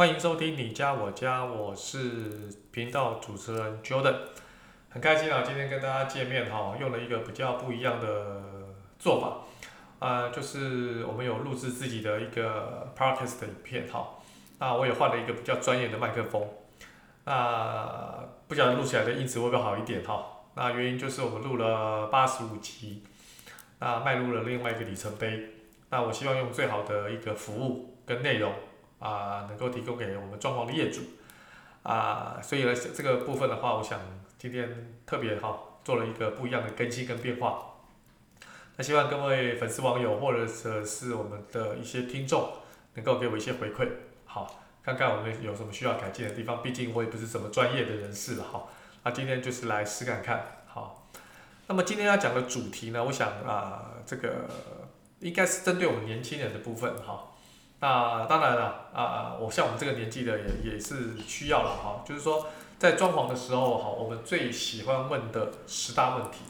欢迎收听你家我家，我是频道主持人 Jordan，很开心啊，今天跟大家见面哈，用了一个比较不一样的做法，呃，就是我们有录制自己的一个 Podcast 的影片哈，那我也换了一个比较专业的麦克风，那不晓得录起来的音质会不会好一点哈，那原因就是我们录了八十五集，那迈入了另外一个里程碑，那我希望用最好的一个服务跟内容。啊，能够提供给我们装潢的业主，啊，所以呢，这个部分的话，我想今天特别哈，做了一个不一样的更新跟变化。那希望各位粉丝网友或者是我们的一些听众，能够给我一些回馈，好，看看我们有什么需要改进的地方。毕竟我也不是什么专业的人士了哈。那今天就是来试看看，好。那么今天要讲的主题呢，我想啊，这个应该是针对我们年轻人的部分哈。那当然了，啊，我像我们这个年纪的也也是需要了哈，就是说在装潢的时候哈，我们最喜欢问的十大问题，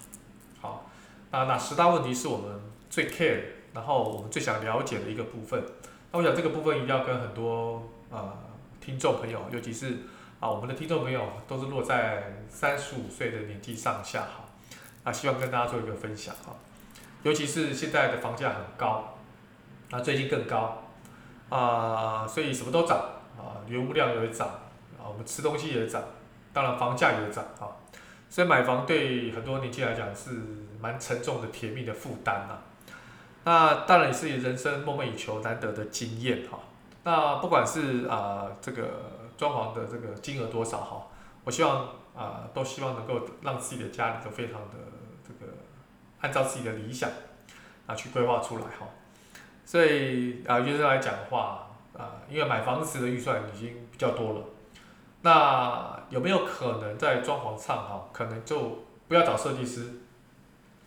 好，那那十大问题是我们最 care，然后我们最想了解的一个部分。那我想这个部分一定要跟很多啊听众朋友，尤其是啊我们的听众朋友都是落在三十五岁的年纪上下哈，啊希望跟大家做一个分享哈，尤其是现在的房价很高，那最近更高。啊、所以什么都涨啊，原物料也涨啊，我们吃东西也涨，当然房价也涨啊，所以买房对很多年轻人来讲是蛮沉重的甜蜜的负担呐。那当然也是人生梦寐以求难得的经验哈。那不管是啊、这个装潢的这个金额多少哈，我希望啊、都希望能够让自己的家里都非常的这个按照自己的理想啊去规划出来哈。所以啊，原则来讲的话，啊，因为买房子的预算已经比较多了，那有没有可能在装潢上哈，可能就不要找设计师，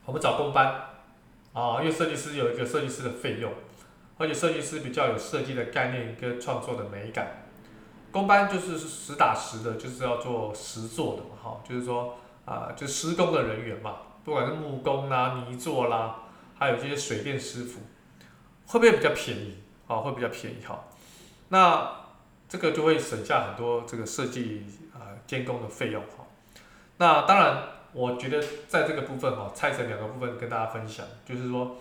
我们找工班，啊，因为设计师有一个设计师的费用，而且设计师比较有设计的概念跟创作的美感，工班就是实打实的，就是要做实做的嘛，哈，就是说啊，就施工的人员嘛，不管是木工啦、泥作啦，还有这些水电师傅。会不会比较便宜？啊，会比较便宜哈。那这个就会省下很多这个设计啊监工的费用哈。那当然，我觉得在这个部分哈，拆成两个部分跟大家分享，就是说，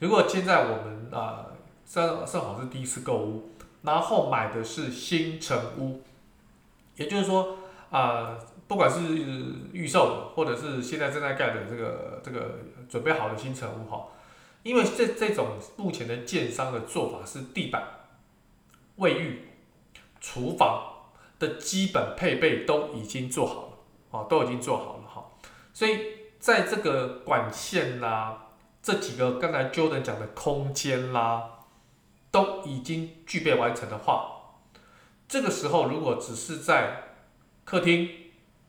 如果现在我们啊正正好是第一次购物，然后买的是新城屋，也就是说啊，不管是预售的，或者是现在正在盖的这个这个准备好的新城屋哈。因为这这种目前的建商的做法是地板、卫浴、厨房的基本配备都已经做好了，哦，都已经做好了哈。所以在这个管线啦，这几个刚才 Jordan 讲的空间啦，都已经具备完成的话，这个时候如果只是在客厅、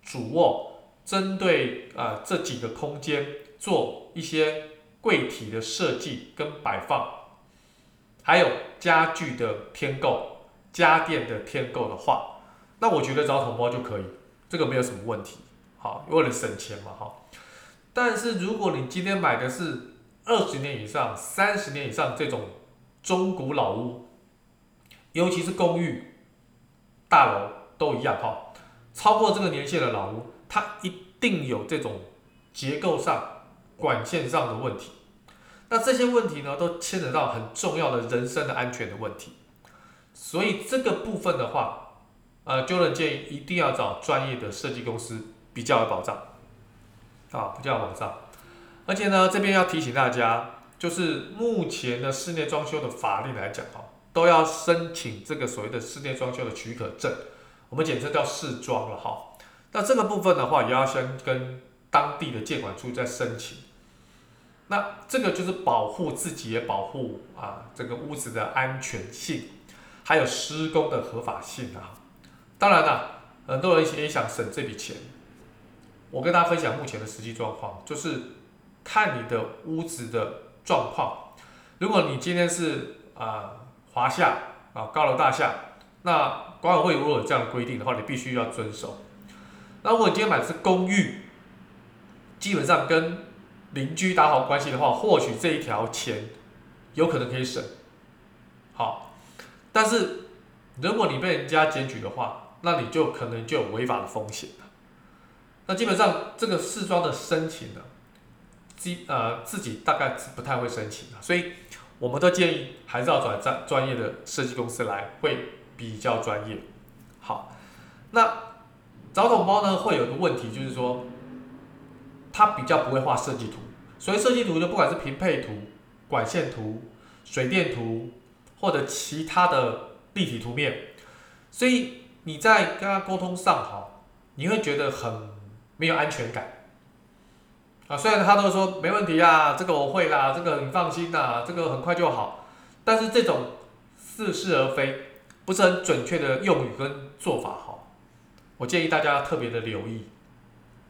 主卧，针对啊、呃、这几个空间做一些。柜体的设计跟摆放，还有家具的添购、家电的添购的话，那我觉得找统包就可以，这个没有什么问题。好，为了省钱嘛，哈。但是如果你今天买的是二十年以上、三十年以上这种中古老屋，尤其是公寓、大楼都一样哈，超过这个年限的老屋，它一定有这种结构上。管线上的问题，那这些问题呢，都牵扯到很重要的人身的安全的问题，所以这个部分的话，呃，就人建议一定要找专业的设计公司，比较有保障，啊，比较有保障。而且呢，这边要提醒大家，就是目前的室内装修的法律来讲，哈，都要申请这个所谓的室内装修的许可证，我们简称叫室装了，哈。那这个部分的话，也要先跟当地的建管处在申请。那这个就是保护自己，也保护啊这个屋子的安全性，还有施工的合法性啊。当然了，很多人也想省这笔钱。我跟大家分享目前的实际状况，就是看你的屋子的状况。如果你今天是啊华夏啊高楼大厦，那管委会如果有这样的规定的话，你必须要遵守。那如果今天买的是公寓，基本上跟邻居打好关系的话，或许这一条钱有可能可以省。好，但是如果你被人家检举的话，那你就可能就有违法的风险了。那基本上这个试装的申请呢，基呃自己大概是不太会申请的，所以我们都建议还是要转专专业的设计公司来，会比较专业。好，那找桶包呢会有个问题，就是说他比较不会画设计图，所以设计图就不管是平配图、管线图、水电图或者其他的立体图面，所以你在跟他沟通上哈，你会觉得很没有安全感。啊，虽然他都说没问题啊，这个我会啦，这个你放心啦，这个很快就好，但是这种似是而非，不是很准确的用语跟做法哈，我建议大家特别的留意。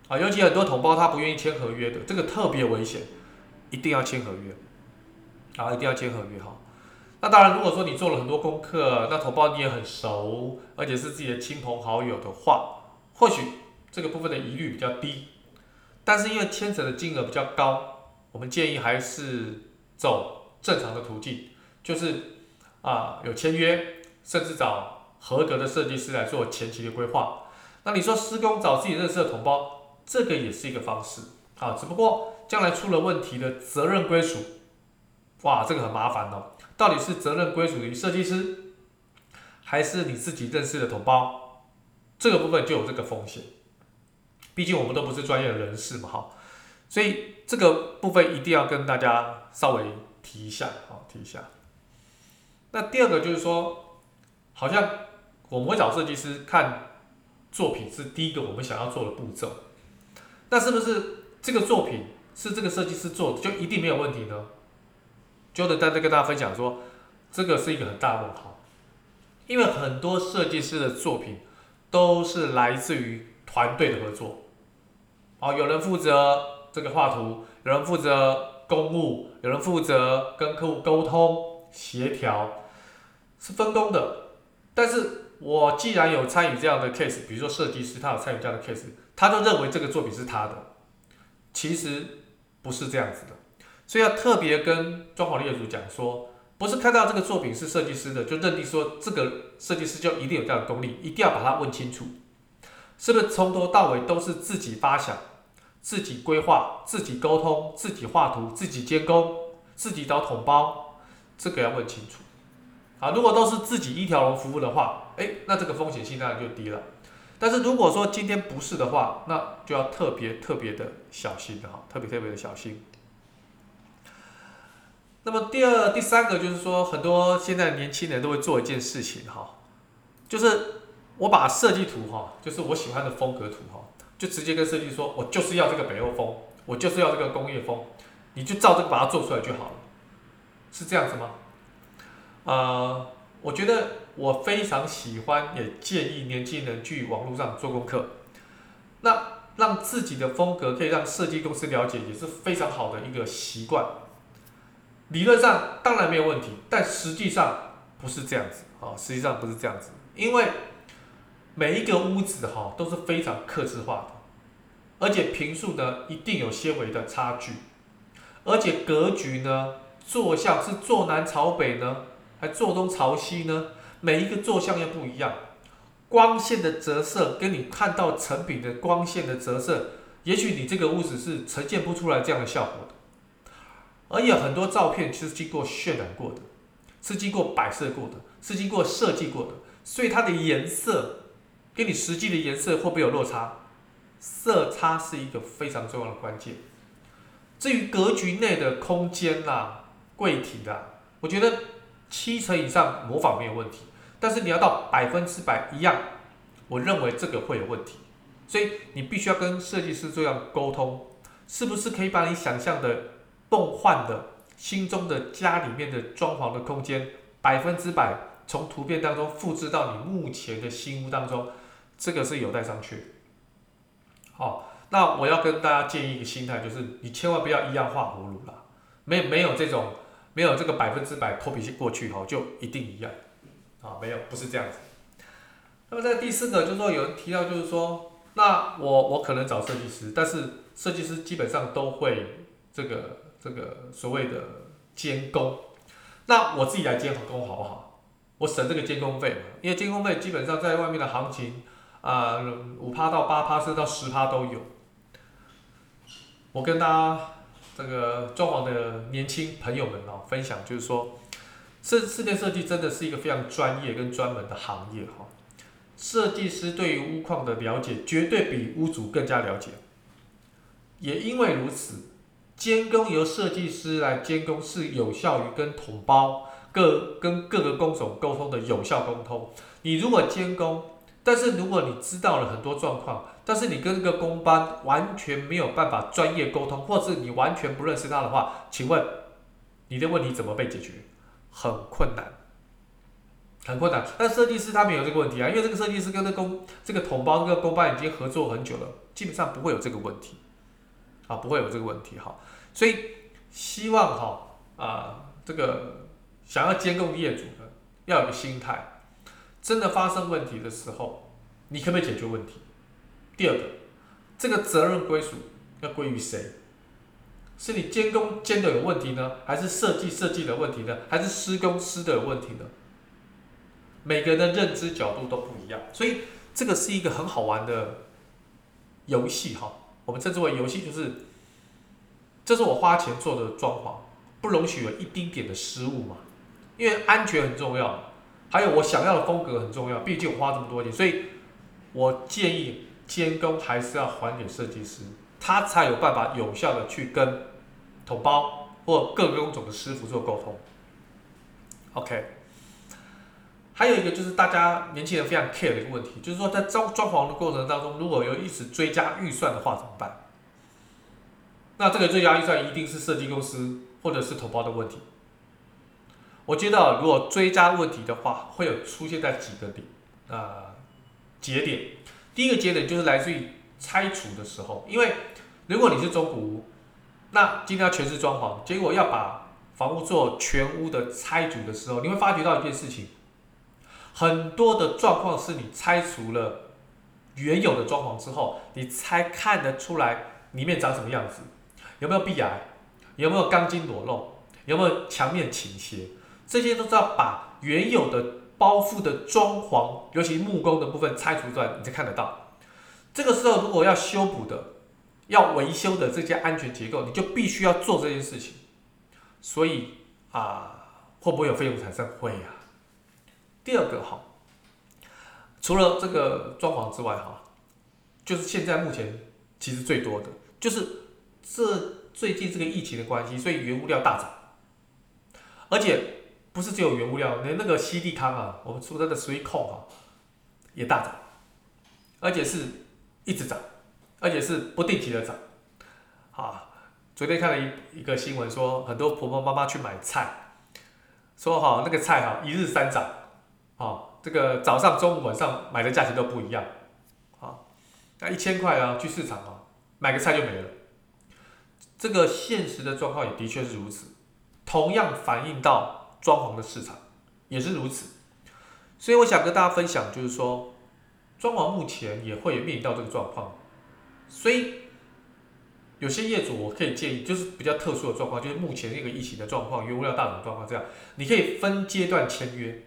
啊，尤其很多同胞他不愿意签合约的，这个特别危险，一定要签合约。啊，一定要签合约哈。那当然，如果说你做了很多功课，那同胞你也很熟，而且是自己的亲朋好友的话，或许这个部分的疑虑比较低。但是因为牵扯的金额比较高，我们建议还是走正常的途径，就是啊有签约，甚至找合格的设计师来做前期的规划。那你说施工找自己认识的同胞，这个也是一个方式啊，只不过将来出了问题的责任归属，哇，这个很麻烦哦。到底是责任归属于设计师，还是你自己认识的同胞？这个部分就有这个风险。毕竟我们都不是专业的人士嘛，哈，所以这个部分一定要跟大家稍微提一下，好，提一下。那第二个就是说，好像我们会找设计师看作品是第一个我们想要做的步骤，那是不是这个作品是这个设计师做的就一定没有问题呢？就能在这跟大家分享说，这个是一个很大的问号，因为很多设计师的作品都是来自于团队的合作。哦，有人负责这个画图，有人负责公务，有人负责跟客户沟通协调，是分工的。但是我既然有参与这样的 case，比如说设计师他有参与这样的 case，他就认为这个作品是他的，其实不是这样子的。所以要特别跟装潢业主讲说，不是看到这个作品是设计师的，就认定说这个设计师就一定有这样的功力，一定要把它问清楚。是不是从头到尾都是自己发想、自己规划、自己沟通、自己画图、自己监工、自己找统包？这个要问清楚。啊，如果都是自己一条龙服务的话，诶，那这个风险性当然就低了。但是如果说今天不是的话，那就要特别特别的小心的哈，特别特别的小心。那么第二、第三个就是说，很多现在年轻人都会做一件事情哈，就是。我把设计图哈，就是我喜欢的风格图哈，就直接跟设计说，我就是要这个北欧风，我就是要这个工业风，你就照这个把它做出来就好了，是这样子吗？呃，我觉得我非常喜欢，也建议年轻人去网络上做功课，那让自己的风格可以让设计公司了解，也是非常好的一个习惯。理论上当然没有问题，但实际上不是这样子啊，实际上不是这样子，因为。每一个屋子哈都是非常克制化的，而且平数呢一定有些微的差距，而且格局呢坐向是坐南朝北呢，还坐东朝西呢？每一个坐向又不一样，光线的折射跟你看到成品的光线的折射，也许你这个屋子是呈现不出来这样的效果的。而有很多照片是经过渲染过的，是经过摆设过的，是经过设计过的，所以它的颜色。跟你实际的颜色会不会有落差？色差是一个非常重要的关键。至于格局内的空间啦、柜体啦，我觉得七成以上模仿没有问题，但是你要到百分之百一样，我认为这个会有问题。所以你必须要跟设计师这样沟通，是不是可以把你想象的梦幻的心中的家里面的装潢的空间，百分之百从图片当中复制到你目前的新屋当中？这个是有待商榷。好，那我要跟大家建议一个心态，就是你千万不要一样画葫芦啦，没没有这种，没有这个百分之百 copy 过去哈，就一定一样，啊，没有，不是这样子。那么在第四个就是说，有人提到就是说，那我我可能找设计师，但是设计师基本上都会这个这个所谓的监工，那我自己来监工好不好？我省这个监工费嘛，因为监工费基本上在外面的行情啊，五趴到八趴甚至到十趴都有。我跟大家这个装潢的年轻朋友们哦分享，就是说，室室内设计真的是一个非常专业跟专门的行业哈。设计师对于屋况的了解，绝对比屋主更加了解。也因为如此，监工由设计师来监工是有效于跟统包各跟各个工种沟通的有效沟通。你如果监工，但是如果你知道了很多状况，但是你跟这个工班完全没有办法专业沟通，或是你完全不认识他的话，请问你的问题怎么被解决？很困难。很困难，但设计师他没有这个问题啊，因为这个设计师跟这工这个同胞这个工班已经合作很久了，基本上不会有这个问题，啊，不会有这个问题哈，所以希望哈啊这个想要监工业主的要有个心态，真的发生问题的时候，你可不可以解决问题？第二个，这个责任归属要归于谁？是你监工监的有问题呢，还是设计设计的问题呢，还是施工施的有问题呢？每个人的认知角度都不一样，所以这个是一个很好玩的游戏哈。我们称之为游戏，就是这是我花钱做的装潢，不容许有一丁点的失误嘛。因为安全很重要，还有我想要的风格很重要。毕竟我花这么多钱，所以我建议监工还是要还给设计师，他才有办法有效的去跟同包或各工种的师傅做沟通。OK。还有一个就是大家年轻人非常 care 的一个问题，就是说在装装潢的过程当中，如果有一直追加预算的话怎么办？那这个追加预算一定是设计公司或者是同包的问题。我觉得如果追加问题的话，会有出现在几个点啊、呃、节点。第一个节点就是来自于拆除的时候，因为如果你是中古屋，那今天要全室装潢，结果要把房屋做全屋的拆除的时候，你会发觉到一件事情。很多的状况是你拆除了原有的装潢之后，你才看得出来里面长什么样子，有没有壁癌，有没有钢筋裸露，有没有墙面倾斜，这些都是要把原有的包覆的装潢，尤其木工的部分拆除出来，你才看得到。这个时候如果要修补的、要维修的这些安全结构，你就必须要做这件事情。所以啊，会不会有费用产生？会呀。第二个哈，除了这个装潢之外哈，就是现在目前其实最多的就是这最近这个疫情的关系，所以原物料大涨，而且不是只有原物料，连那个西地康啊，我们出的的水控啊也大涨，而且是一直涨，而且是不定期的涨。啊，昨天看了一一个新闻说，很多婆婆妈妈去买菜，说哈那个菜哈一日三涨。好，这个早上、中午、晚上买的价钱都不一样。好，那一千块啊，去市场啊，买个菜就没了。这个现实的状况也的确是如此，同样反映到装潢的市场也是如此。所以我想跟大家分享，就是说，装潢目前也会面临到这个状况。所以有些业主，我可以建议，就是比较特殊的状况，就是目前那个疫情的状况、原物料大涨状况这样，你可以分阶段签约。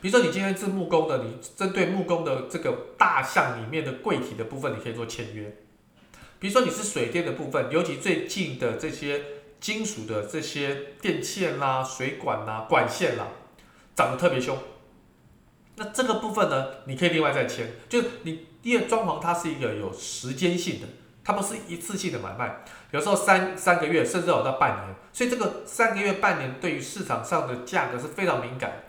比如说，你今天是木工的，你针对木工的这个大项里面的柜体的部分，你可以做签约。比如说你是水电的部分，尤其最近的这些金属的这些电线啦、水管啦、管线啦，涨得特别凶。那这个部分呢，你可以另外再签。就是你因为装潢它是一个有时间性的，它不是一次性的买卖，有时候三三个月甚至有到半年，所以这个三个月、半年对于市场上的价格是非常敏感。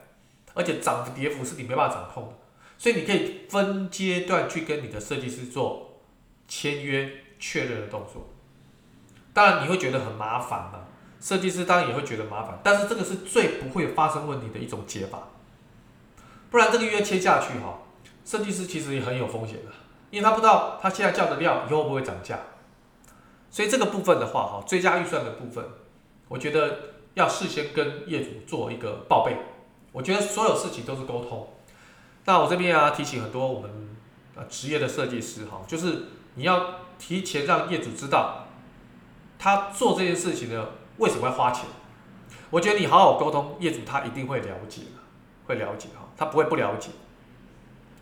而且涨幅跌幅是你没办法掌控的，所以你可以分阶段去跟你的设计师做签约确认的动作。当然你会觉得很麻烦嘛，设计师当然也会觉得麻烦，但是这个是最不会发生问题的一种解法。不然这个约签下去哈，设计师其实也很有风险的，因为他不知道他现在叫的料以后会不会涨价。所以这个部分的话哈，追加预算的部分，我觉得要事先跟业主做一个报备。我觉得所有事情都是沟通。那我这边啊，提醒很多我们啊职业的设计师哈，就是你要提前让业主知道，他做这件事情呢为什么要花钱。我觉得你好好沟通，业主他一定会了解。会了解哈，他不会不了解。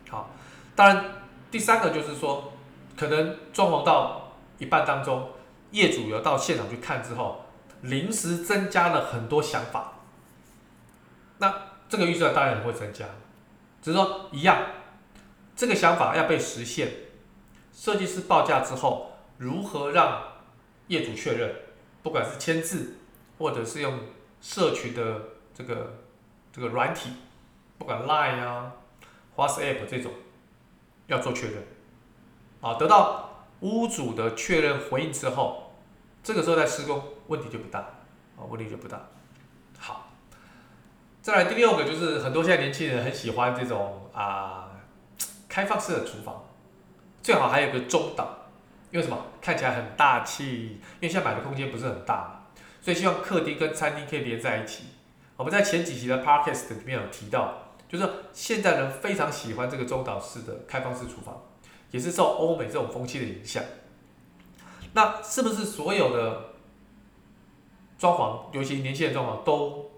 好，当然第三个就是说，可能装潢到一半当中，业主有到现场去看之后，临时增加了很多想法，那这个预算当然也会增加，只是说一样，这个想法要被实现，设计师报价之后，如何让业主确认，不管是签字，或者是用社群的这个这个软体，不管 Line 啊、WhatsApp 这种，要做确认，啊，得到屋主的确认回应之后，这个时候再施工，问题就不大，啊，问题就不大。好，再来第六个就是很多现在年轻人很喜欢这种啊开放式的厨房，最好还有个中岛。因为什么？看起来很大气。因为现在买的空间不是很大嘛，所以希望客厅跟餐厅可以连在一起。我们在前几集的 podcast 里面有提到，就是现在人非常喜欢这个中岛式的开放式厨房，也是受欧美这种风气的影响。那是不是所有的装潢，尤其年轻人装潢都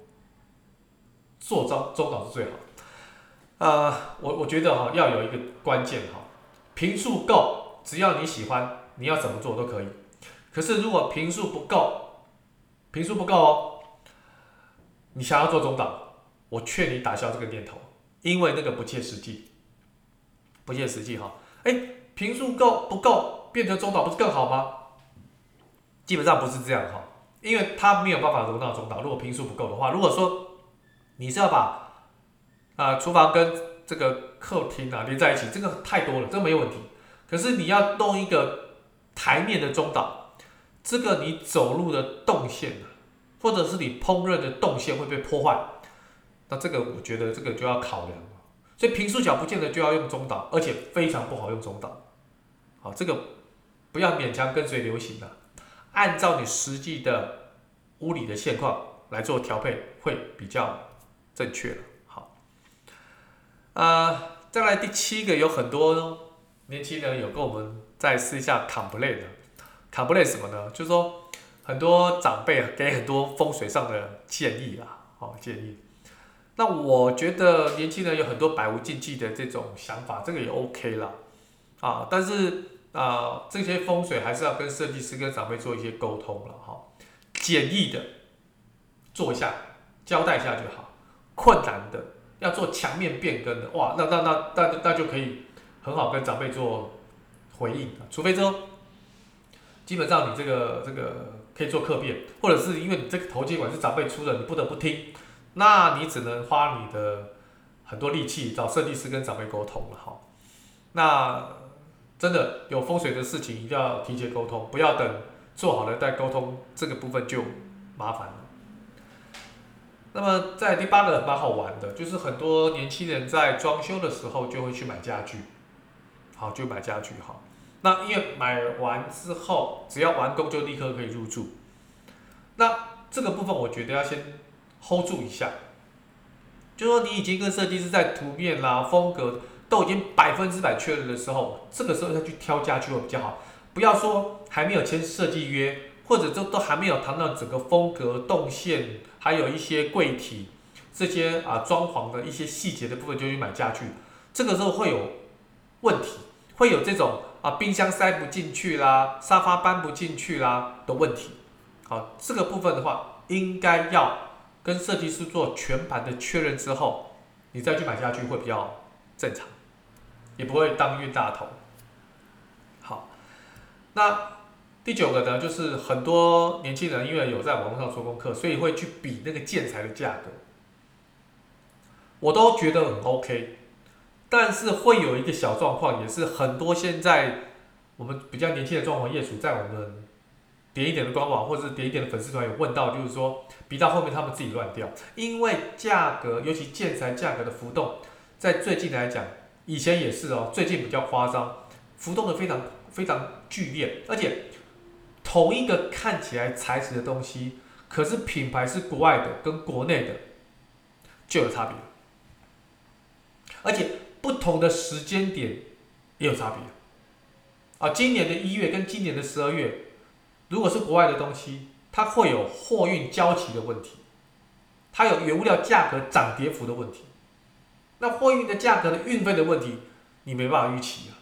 做装中岛是最好？呃，我我觉得哈要有一个关键哈，坪数够，只要你喜欢。你要怎么做都可以，可是如果坪数不够，坪数不够哦，你想要做中岛，我劝你打消这个念头，因为那个不切实际，不切实际哈。哎，坪数够不够，变成中岛不是更好吗？基本上不是这样哈，因为它没有办法容纳中岛。如果坪数不够的话，如果说你是要把啊、厨房跟这个客厅啊连在一起，这个太多了，这个没有问题。可是你要弄一个。台面的中岛，这个你走路的动线，或者是你烹饪的动线会被破坏，那这个我觉得这个就要考量了。所以平数小不见得就要用中岛，而且非常不好用中岛。好，这个不要勉强跟随流行的，按照你实际的屋里的现况来做调配会比较正确。好，啊、再来第七个有很多年轻人有跟我们。再试一下躺不累的躺不累什么呢？就是说很多长辈给很多风水上的建议啦，好建议。那我觉得年轻人有很多百无禁忌的这种想法，这个也 OK 啦。啊。但是啊，这些风水还是要跟设计师跟长辈做一些沟通了哈。简易的做一下，交代一下就好。困难的要做墙面变更的，哇，那那那那那就可以很好跟长辈做。回应，除非说，基本上你这个这个可以做客变，或者是因为你这个头接管是长辈出的，你不得不听，那你只能花你的很多力气找设计师跟长辈沟通了哈。那真的有风水的事情一定要提前沟通，不要等做好了再沟通，这个部分就麻烦了。那么在第八个蛮好玩的，就是很多年轻人在装修的时候就会去买家具。好，就买家具哈。那因为买完之后，只要完工就立刻可以入住。那这个部分我觉得要先 hold 住一下，就说你已经跟设计师在图面啦、风格都已经百分之百确认的时候，这个时候要去挑家具会比较好。不要说还没有签设计约，或者都都还没有谈到整个风格、动线，还有一些柜体这些啊装潢的一些细节的部分就去买家具，这个时候会有问题。会有这种啊，冰箱塞不进去啦，沙发搬不进去啦的问题。好，这个部分的话，应该要跟设计师做全盘的确认之后，你再去买家具会比较正常，也不会当冤大头。好，那第九个呢，就是很多年轻人因为有在网络上做功课，所以会去比那个建材的价格，我都觉得很 OK。但是会有一个小状况，也是很多现在我们比较年轻的装潢业主在我们点一点的官网或者点一点的粉丝团有问到，就是说比到后面他们自己乱掉，因为价格，尤其建材价格的浮动，在最近来讲，以前也是哦，最近比较夸张，浮动的非常非常剧烈，而且同一个看起来材质的东西，可是品牌是国外的跟国内的就有差别，而且。不同的时间点也有差别啊！今年的一月跟今年的十二月，如果是国外的东西，它会有货运交期的问题，它有原物料价格涨跌幅的问题，那货运的价格的运费的问题，你没办法预期啊。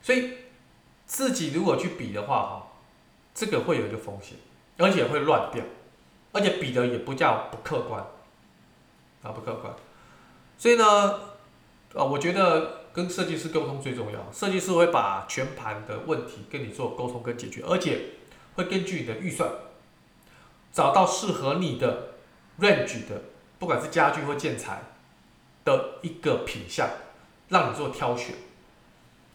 所以自己如果去比的话，哈，这个会有一个风险，而且会乱掉，而且比的也不叫不客观，啊，不客观。所以呢，啊，我觉得跟设计师沟通最重要，设计师会把全盘的问题跟你做沟通跟解决，而且会根据你的预算，找到适合你的 range 的，不管是家具或建材的一个品相，让你做挑选。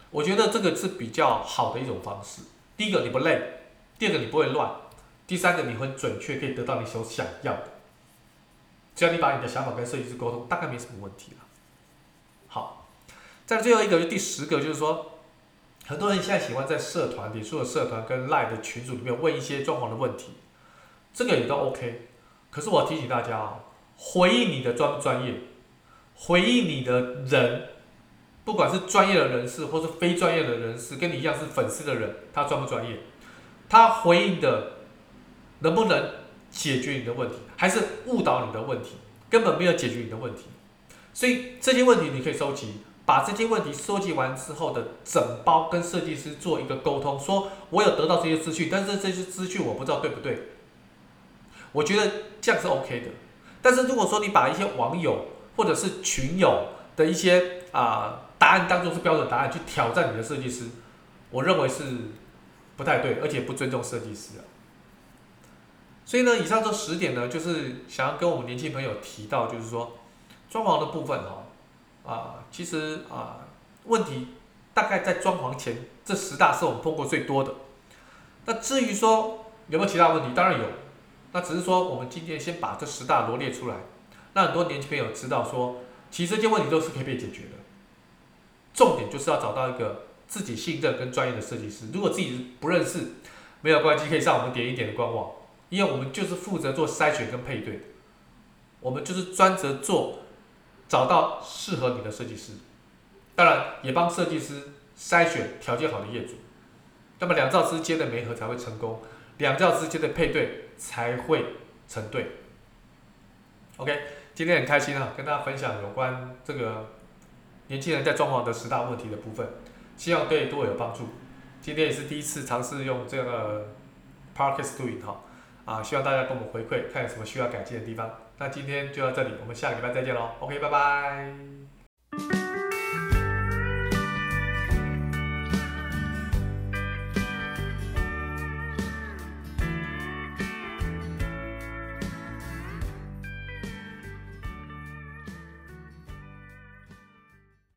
我觉得这个是比较好的一种方式。第一个你不累，第二个你不会乱，第三个你很准确可以得到你所想要的。只要你把你的想法跟设计师沟通，大概没什么问题了。在，最后一个就第十个就是说，很多人现在喜欢在社团、脸书的社团跟 Line 的群组里面问一些装潢的问题，这个也都 OK。可是我提醒大家啊，回应你的专不专业，回应你的人。不管是专业的人士，或是非专业的人士，跟你一样是粉丝的人，他专不专业？他回应的能不能解决你的问题，还是误导你的问题，根本没有解决你的问题。所以这些问题你可以收集，把这些问题收集完之后的整包跟设计师做一个沟通，说我有得到这些资讯，但是这些资讯我不知道对不对。我觉得这样是 OK 的。但是如果说你把一些网友或者是群友的一些啊，答案当做是标准答案去挑战你的设计师，我认为是不太对，而且不尊重设计师啊。所以呢，以上这十点呢，就是想要跟我们年轻朋友提到，就是说装潢的部分哈，啊，其实啊，问题大概在装潢前这十大是我们碰过最多的。那至于说有没有其他问题，当然有。那只是说我们今天先把这十大罗列出来，让很多年轻朋友知道说，其实这些问题都是可以被解决的。重点就是要找到一个自己信任跟专业的设计师。如果自己不认识，没有关系，可以上我们点一点的官网，因为我们就是负责做筛选跟配对，我们就是专责做找到适合你的设计师，当然也帮设计师筛选条件好的业主，那么两造之间的媒合才会成功，两造之间的配对才会成对。OK，今天很开心啊，跟大家分享有关这个。年轻人在装潢的十大问题的部分，希望对多有帮助。今天也是第一次尝试用这个 Podcast doing 哈，啊，希望大家跟我们回馈，看有什么需要改进的地方。那今天就到这里，我们下个礼拜再见喽。OK，拜拜。